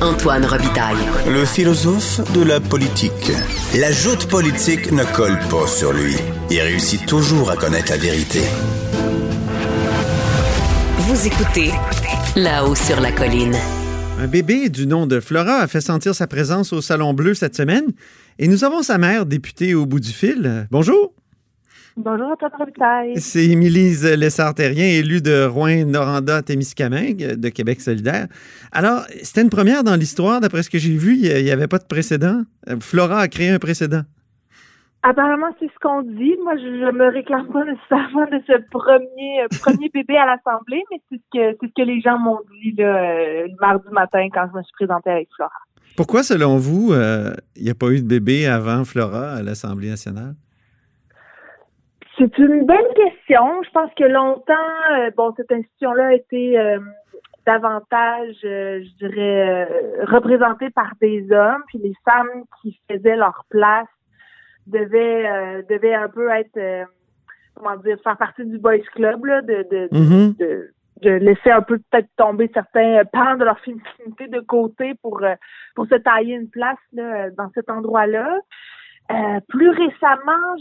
Antoine Robitaille. Le philosophe de la politique. La joute politique ne colle pas sur lui. Il réussit toujours à connaître la vérité. Vous écoutez là-haut sur la colline. Un bébé du nom de Flora a fait sentir sa présence au Salon Bleu cette semaine et nous avons sa mère députée au bout du fil. Bonjour. Bonjour. C'est Émilise Lessard-Terrien, élue de Rouen-Noranda-Témiscamingue de Québec solidaire. Alors, c'était une première dans l'histoire. D'après ce que j'ai vu, il n'y avait pas de précédent. Flora a créé un précédent. Apparemment, c'est ce qu'on dit. Moi, je ne me réclame pas nécessairement de ce premier, euh, premier bébé à l'Assemblée, mais c'est ce que, c'est ce que les gens m'ont dit là, euh, le mardi matin quand je me suis présentée avec Flora. Pourquoi, selon vous, euh, il n'y a pas eu de bébé avant Flora à l'Assemblée nationale? C'est une bonne question. Je pense que longtemps, euh, bon, cette institution-là a été euh, davantage, euh, je dirais, représentée par des hommes, puis les femmes qui faisaient leur place devaient, devaient un peu être, comment dire, faire partie du boys club, là, de, de, de, de laisser un peu peut-être tomber certains pans de leur féminité de côté pour pour se tailler une place là, dans cet endroit-là. Euh, plus récemment,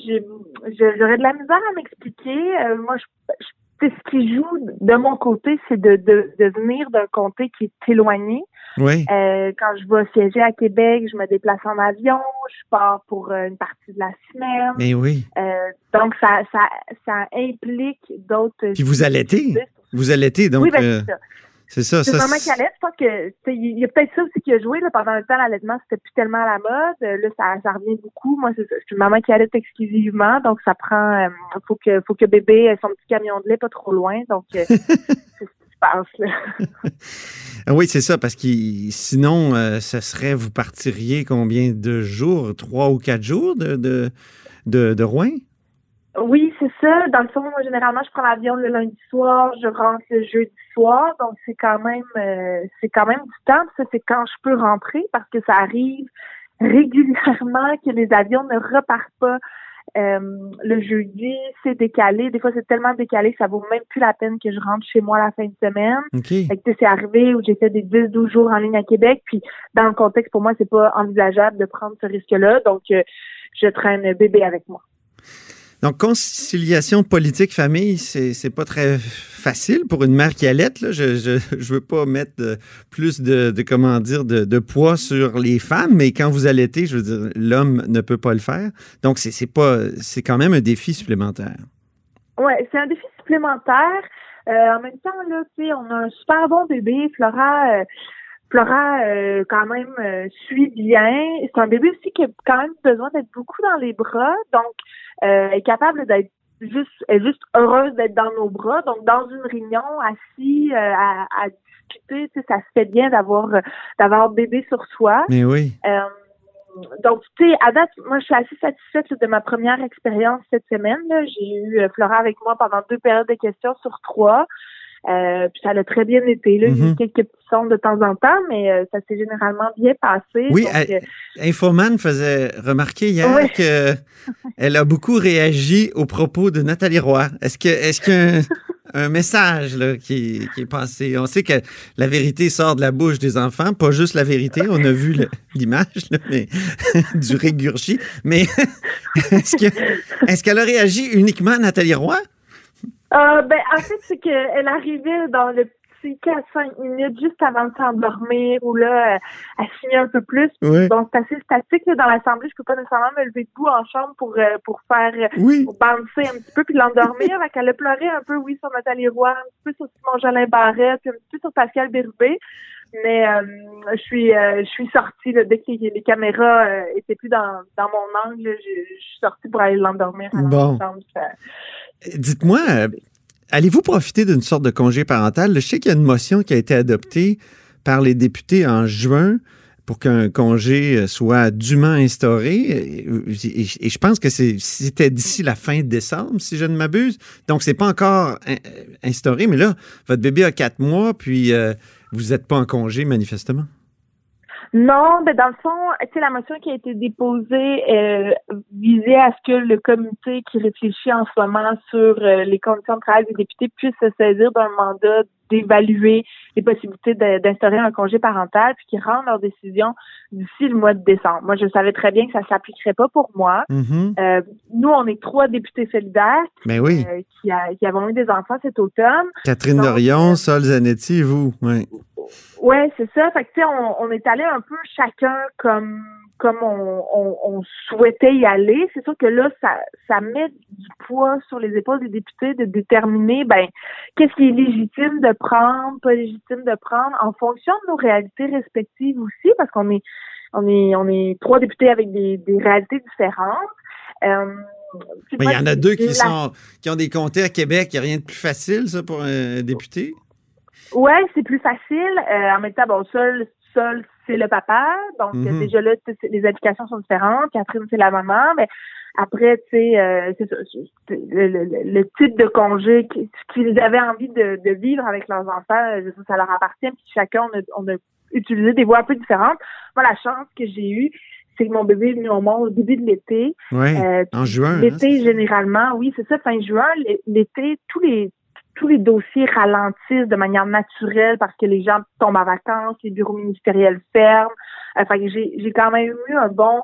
j'aurais de la misère à m'expliquer. Euh, moi, je, je- ce qui joue de mon côté, c'est de, de, de venir d'un comté qui est éloigné. Oui. Euh, quand je vais siéger à Québec, je me déplace en avion, je pars pour euh, une partie de la semaine. Mais oui. Euh, donc, ça, ça, ça implique d'autres... Puis vous allaitez. Vous allaitez, donc oui, ben, c'est ça. C'est ça. C'est ça, vraiment c'est- calette. Je pense que il y a peut-être ça aussi qui a joué. Là, pendant le temps, l'allaitement, c'était plus tellement à la mode. Euh, Là, ça, ça revient beaucoup. Moi. Je suis une maman qui allaite exclusivement. Donc, ça prend euh, faut que faut que bébé ait son petit camion de lait pas trop loin. Donc, euh, c'est ce qui se passe là. Ah Oui, c'est ça, parce que sinon, euh, ce serait, vous partiriez combien de jours? Trois ou quatre jours de, de, de, de Rouen? Oui, c'est ça. Dans le fond, moi, généralement, je prends l'avion le lundi soir, je rentre le jeudi soir. Donc, c'est quand même euh, c'est quand même du temps. Ça, c'est quand je peux rentrer parce que ça arrive régulièrement que les avions ne repartent pas euh, le jeudi. C'est décalé. Des fois, c'est tellement décalé que ça vaut même plus la peine que je rentre chez moi la fin de semaine. OK. Fait que, c'est arrivé où j'ai fait des 10-12 jours en ligne à Québec. Puis, dans le contexte, pour moi, c'est pas envisageable de prendre ce risque-là. Donc, euh, je traîne bébé avec moi. Donc, conciliation politique-famille, c'est, pas très facile pour une mère qui allait. Là. Je, je veux pas mettre plus de, de, comment dire, de, de poids sur les femmes, mais quand vous allaitez, je veux dire, l'homme ne peut pas le faire. Donc, c'est, pas, c'est quand même un défi supplémentaire. Ouais, c'est un défi supplémentaire. Euh, en même temps, là, on a un super bon bébé. Flora, euh, Flora, euh, quand même, euh, suit bien. C'est un bébé aussi qui a quand même besoin d'être beaucoup dans les bras. Donc, euh, est capable d'être juste, est juste heureuse d'être dans nos bras. Donc, dans une réunion, assis, euh, à, à discuter, tu sais, ça se fait bien d'avoir, euh, d'avoir bébé sur soi. Mais oui. Euh, donc, tu sais, à date, moi, je suis assez satisfaite de ma première expérience cette semaine. J'ai eu Flora avec moi pendant deux périodes de questions sur trois. Euh, puis ça a très bien été. Là. Mhm. eu quelques petits sons de temps en temps, mais euh, ça s'est généralement bien passé. Oui, Donc, elle- euh, Infoman faisait remarquer hier Oui. que elle a beaucoup réagi aux propos de Nathalie Roy. Est-ce que est-ce qu'il y a un, message là, qui, qui est passé? On sait que la vérité sort de la bouche des enfants, pas juste la vérité. On a vu l'image du régurgi. Mais est-ce que est-ce qu'elle a réagi uniquement à Nathalie Roy? Euh, ben, en fait, c'est qu'elle arrivait dans le petit 4-5 minutes juste avant de s'endormir ou là, euh, elle signait un peu plus. Oui. Donc, c'est assez statique là, dans l'assemblée. Je peux pas nécessairement me lever debout en chambre pour, euh, pour faire euh, Oui. pour bouncer un petit peu puis l'endormir. Qu'elle a pleuré un peu, oui, sur Nathalie Roy, un petit peu sur Simon Jolin Barrette, puis un petit peu sur Pascal Bérubé. Mais euh, je suis euh, je suis sortie là, dès que les, les caméras euh, étaient plus dans, dans mon angle. Je, je suis sortie pour aller l'endormir à Bon. Dites-moi, euh, allez-vous profiter d'une sorte de congé parental? Je sais qu'il y a une motion qui a été adoptée par les députés en juin pour qu'un congé euh, soit dûment instauré. Et, je pense que c'était d'ici la fin décembre, si je ne m'abuse. Donc, c'est pas encore in- instauré, mais là, votre bébé a quatre mois, puis euh, vous n'êtes pas en congé, manifestement. Non, ben dans le fond, tu sais, la motion qui a été déposée euh, visait à ce que le comité qui réfléchit en ce moment sur euh, les conditions de travail des députés puisse se saisir d'un mandat d'évaluer les possibilités d'instaurer un congé parental, puis qu'ils rendent leur décision d'ici le mois de décembre. Moi, je savais très bien que ça s'appliquerait pas pour moi. Mm-hmm. Euh, nous, on est trois députés solidaires Ben oui. euh, qui, a- qui avons eu des enfants cet automne. Catherine donc, Dorion, euh, Sol Zanetti, vous. Oui. Ouais, c'est ça. Fait que tu sais, on, on est allé un peu chacun comme comme on, on, on souhaitait y aller. C'est sûr que là, ça, ça met du poids sur les épaules des députés de déterminer ben qu'est-ce qui est légitime de prendre, pas légitime de prendre, en fonction de nos réalités respectives aussi, parce qu'on est on est on est trois députés avec des, des réalités différentes. Euh, Mais il y en a deux qui la- sont qui ont des comtés à Québec. Il n'y a rien de plus facile, ça, pour un député? Ouais, c'est plus facile. Euh, en même temps, bon, seul, seul, c'est le papa. Donc, euh, déjà là, les applications sont différentes. Catherine, c'est la maman. Mais après, tu sais, euh, le, le- le- type de congé qui- qu'ils avaient envie de, de vivre avec leurs enfants, euh, je sais, ça leur appartient. Puis chacun, on a, on a utilisé des voies un peu différentes. Moi, la chance que j'ai eue, c'est que mon bébé est venu au monde au début de l'été. Oui. Euh, en juin. hein, L'été, généralement, oui, c'est ça, fin juin. L'été, tous les tous les dossiers ralentissent de manière naturelle parce que les gens tombent en vacances, les bureaux ministériels ferment. Euh, fait que j'ai j'ai quand même eu un bon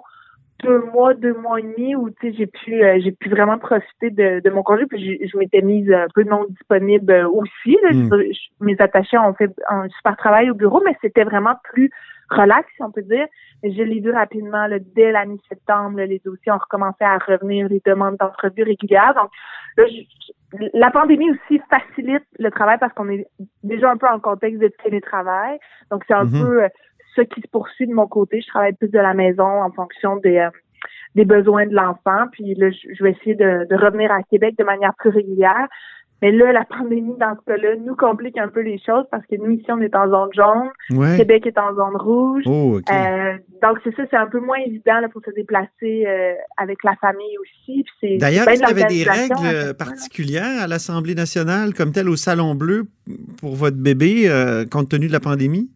deux mois, deux mois et demi où tu sais j'ai pu euh, j'ai pu vraiment profiter de, de mon congé puis je, je m'étais mise un peu non disponible euh, aussi. là. Mm. Je- mes attachés ont fait un super travail au bureau, mais c'était vraiment plus relax, si on peut dire. Je l'ai vu rapidement là, dès la mi-septembre, les dossiers ont recommencé à revenir, les demandes d'entrevues régulières. Donc là, je- la pandémie aussi facilite le travail parce qu'on est déjà un peu en contexte de télétravail. Donc c'est un Mhm. peu euh, ce qui se poursuit de mon côté. Je travaille plus de la maison en fonction des euh, des besoins de l'enfant. Puis là, je je vais essayer de, de revenir à Québec de manière plus régulière. Mais là, la pandémie, dans ce cas-là, nous complique un peu les choses parce que nous, ici, on est en zone jaune. Ouais. Québec est en zone rouge. Oh. Euh, donc, c'est ça, c'est un peu moins évident là, pour se déplacer euh, avec la famille aussi. D'ailleurs, qu'il y avait des règles particulières à l'Assemblée nationale, comme telle au Salon Bleu, pour votre bébé, euh, compte tenu de la pandémie?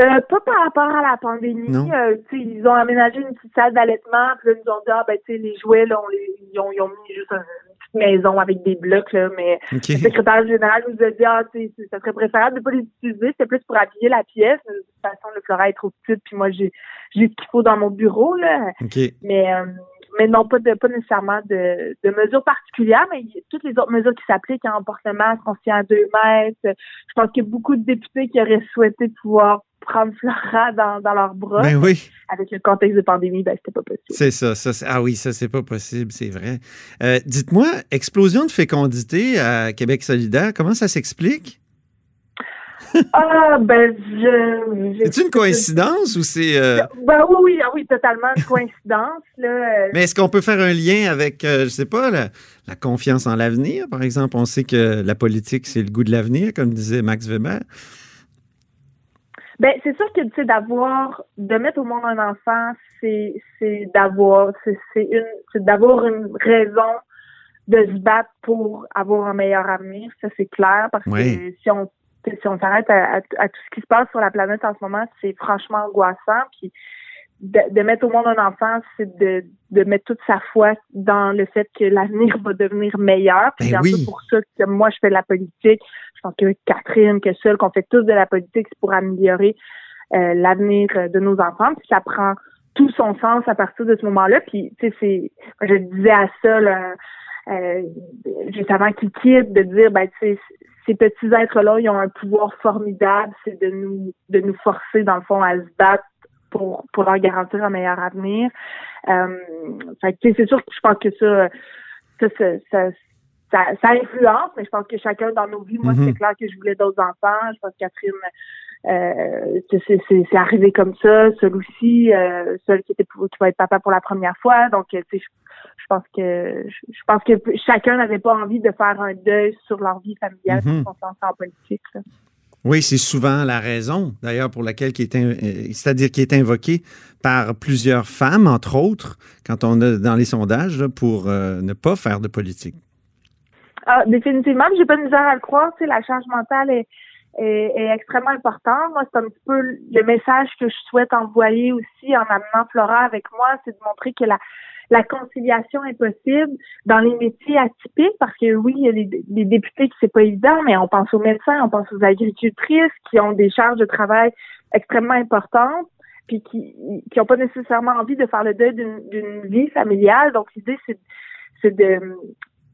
Euh, pas par rapport à la pandémie. Euh, ils ont aménagé une petite salle d'allaitement, puis là, ils nous ont dit, ah, ben, tu sais, les jouets, là, on les, ils, ont, ils ont mis juste un- maison avec des blocs, là, mais OK. le secrétaire général nous a dit, ah, ça serait préférable de pas les utiliser, c'est plus pour habiller la pièce. De toute façon, le Flora est trop petite, puis moi, j'ai, j'ai ce qu'il faut dans mon bureau, là. OK. Mais, euh, mais non, pas de, pas nécessairement de, de mesures particulières, mais toutes les autres mesures qui s'appliquent, hein, porte le masque, on se tient à deux mètres. Je pense qu'il y a beaucoup de députés qui auraient souhaité pouvoir prendre Flora dans, dans leurs bras. Ben oui, Avec le contexte de pandémie, ben, c'était pas possible. c'est ça, ça. Ah oui, ça, c'est pas possible, c'est vrai. Euh, Dites-moi, explosion de fécondité à Québec solidaire, comment ça s'explique? Ah, ben, je... C'est une coïncidence ou c'est... euh, Ben oui, oui, ah oui, totalement une coïncidence, là. Euh, Mais est-ce qu'on peut faire un lien avec, euh, je sais pas, la, la confiance en l'avenir, par exemple? On sait que la politique, c'est le goût de l'avenir, comme disait Max Weber. Ben, c'est sûr que, tu sais, d'avoir, de mettre au monde un enfant, c'est, c'est d'avoir, c'est, c'est une, c'est d'avoir une raison de se battre pour avoir un meilleur avenir. Ça, c'est clair, parce Oui. que si on, si on s'arrête à, à- à tout ce qui se passe sur la planète en ce moment, c'est franchement angoissant. Puis, de, de mettre au monde un enfant, c'est de, de mettre toute sa foi dans le fait que l'avenir va devenir meilleur. Puis Ben c'est un peu pour ça que moi, je fais de la politique. Je pense que Catherine, que seul, qu'on fait tous de la politique, c'est pour améliorer euh, l'avenir de nos enfants. Puis ça prend tout son sens à partir de ce moment-là. Puis, tu sais, c'est, je disais à ça, là, euh, juste avant qu'il quitte, de dire, ben, tu sais, ces petits êtres-là, ils ont un pouvoir formidable, c'est de nous, de nous forcer, dans le fond, à se battre pour, pour leur garantir un meilleur avenir. Euh, fait c'est sûr que je pense que ça, ça, ça, ça, ça, ça influence, mais je pense que chacun dans nos vies, moi, c'est clair que je voulais d'autres enfants. Je pense que Catherine, euh, c'est- arrivé comme ça. Seul aussi, euh, seul qui était pour, qui va être papa pour la première fois. Donc, tu sais, je, je pense que je, pense que chacun n'avait pas envie de faire un deuil sur leur vie familiale Mhm. quand on s'en en politique. là. Oui, c'est souvent la raison, d'ailleurs, pour laquelle qui est, euh, c'est-à-dire qui est invoquée par plusieurs femmes, entre autres, quand on a dans les sondages, là, pour euh, ne pas faire de politique. Ah, définitivement, j'ai pas de misère à le croire. Tu sais, la charge mentale est, est, est extrêmement important. Moi, c'est un petit peu le message que je souhaite envoyer aussi en amenant Flora avec moi, c'est de montrer que la la conciliation est possible dans les métiers atypiques parce que oui, il y a les, députés qui c'est pas évident, mais on pense aux médecins, on pense aux agricultrices qui ont des charges de travail extrêmement importantes puis qui qui ont pas nécessairement envie de faire le deuil d'une vie familiale. Donc l'idée c'est c'est de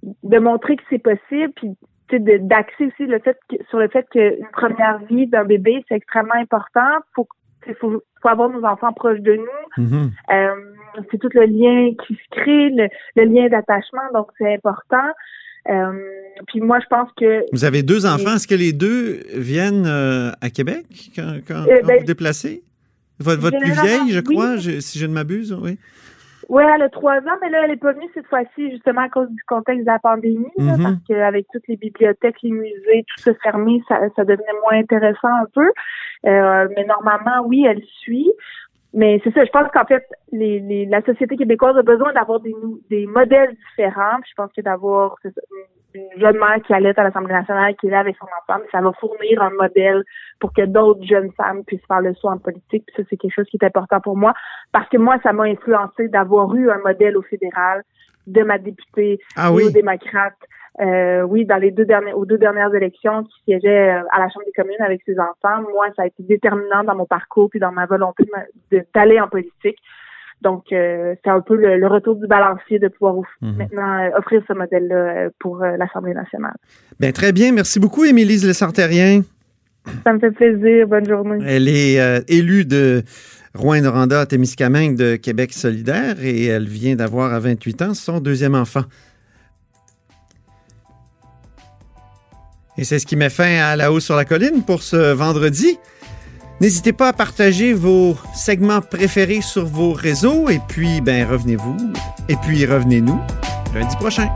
de montrer que c'est possible puis d'axer aussi le fait que, sur le fait qu'une première vie d'un bébé c'est extrêmement important. Faut il faut, faut, avoir nos enfants proches de nous. Mhm. Euh, c'est tout le lien qui se crée, le, le lien d'attachement, donc c'est important. Euh, puis moi, je pense que... Vous avez deux enfants. Est-ce que les deux viennent euh, à Québec quand, quand, quand ben, vous déplacez? Votre, votre plus vieille, je oui. crois, je- si je ne m'abuse, oui. Oui, elle a trois ans, mais là, elle est pas venue cette fois-ci, justement à cause du contexte de la pandémie, là, Mhm. parce qu'avec toutes les bibliothèques, les musées, tout ça fermé, ça, ça devenait moins intéressant un peu. Euh, mais normalement, oui, elle suit. Mais c'est ça, je pense qu'en fait, les, les, la société québécoise a besoin d'avoir des, des modèles différents. Puis je pense que d'avoir une, une jeune mère qui allait à l'Assemblée nationale, qui est là avec son enfant, ça va fournir un modèle pour que d'autres jeunes femmes puissent faire le saut en politique. Puis ça, c'est quelque chose qui est important pour moi parce que moi, ça m'a influencé d'avoir eu un modèle au fédéral de ma députée Ah oui? néo-démocrate. Euh, oui, dans les deux dernières, aux deux dernières élections, qui siégeait euh, à la Chambre des communes avec ses enfants, moi, ça a été déterminant dans mon parcours puis dans ma volonté d'aller en politique. Donc, euh, c'est un peu le, le retour du balancier de pouvoir Mhm. maintenant euh, offrir ce modèle-là pour l'Assemblée nationale. Ben, très bien. Merci beaucoup, Émilise Le Sartérien. Ça me fait plaisir. Bonne journée. Elle est élue de Rouen-Noranda à Témiscamingue de Québec solidaire et elle vient d'avoir à 28 ans son deuxième enfant. Et c'est ce qui met fin à La Hausse sur la Colline pour ce vendredi. N'hésitez pas à partager vos segments préférés sur vos réseaux et puis, ben, revenez-vous. Et puis, revenez-nous lundi prochain.